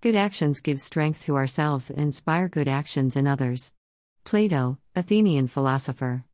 Good actions give strength to ourselves and inspire good actions in others. Plato, Athenian philosopher.